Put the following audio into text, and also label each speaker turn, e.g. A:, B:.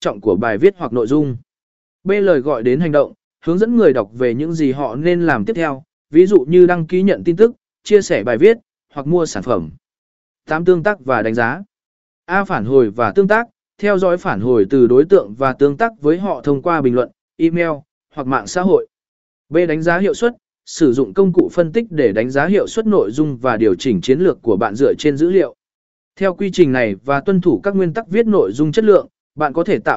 A: trọng của bài viết hoặc nội dung. B. Lời gọi đến hành động, hướng dẫn người đọc về những gì họ nên làm tiếp theo, ví dụ như đăng ký nhận tin tức, chia sẻ bài viết, hoặc mua sản phẩm. 8. Tương tác và đánh giá. A. Phản hồi và tương tác, theo dõi phản hồi từ đối tượng và tương tác với họ thông qua bình luận, email, hoặc mạng xã hội. B. Đánh giá hiệu suất, sử dụng công cụ phân tích để đánh giá hiệu suất nội dung và điều chỉnh chiến lược của bạn dựa trên dữ liệu. Theo quy trình này và tuân thủ các nguyên tắc viết nội dung chất lượng, bạn có thể tạo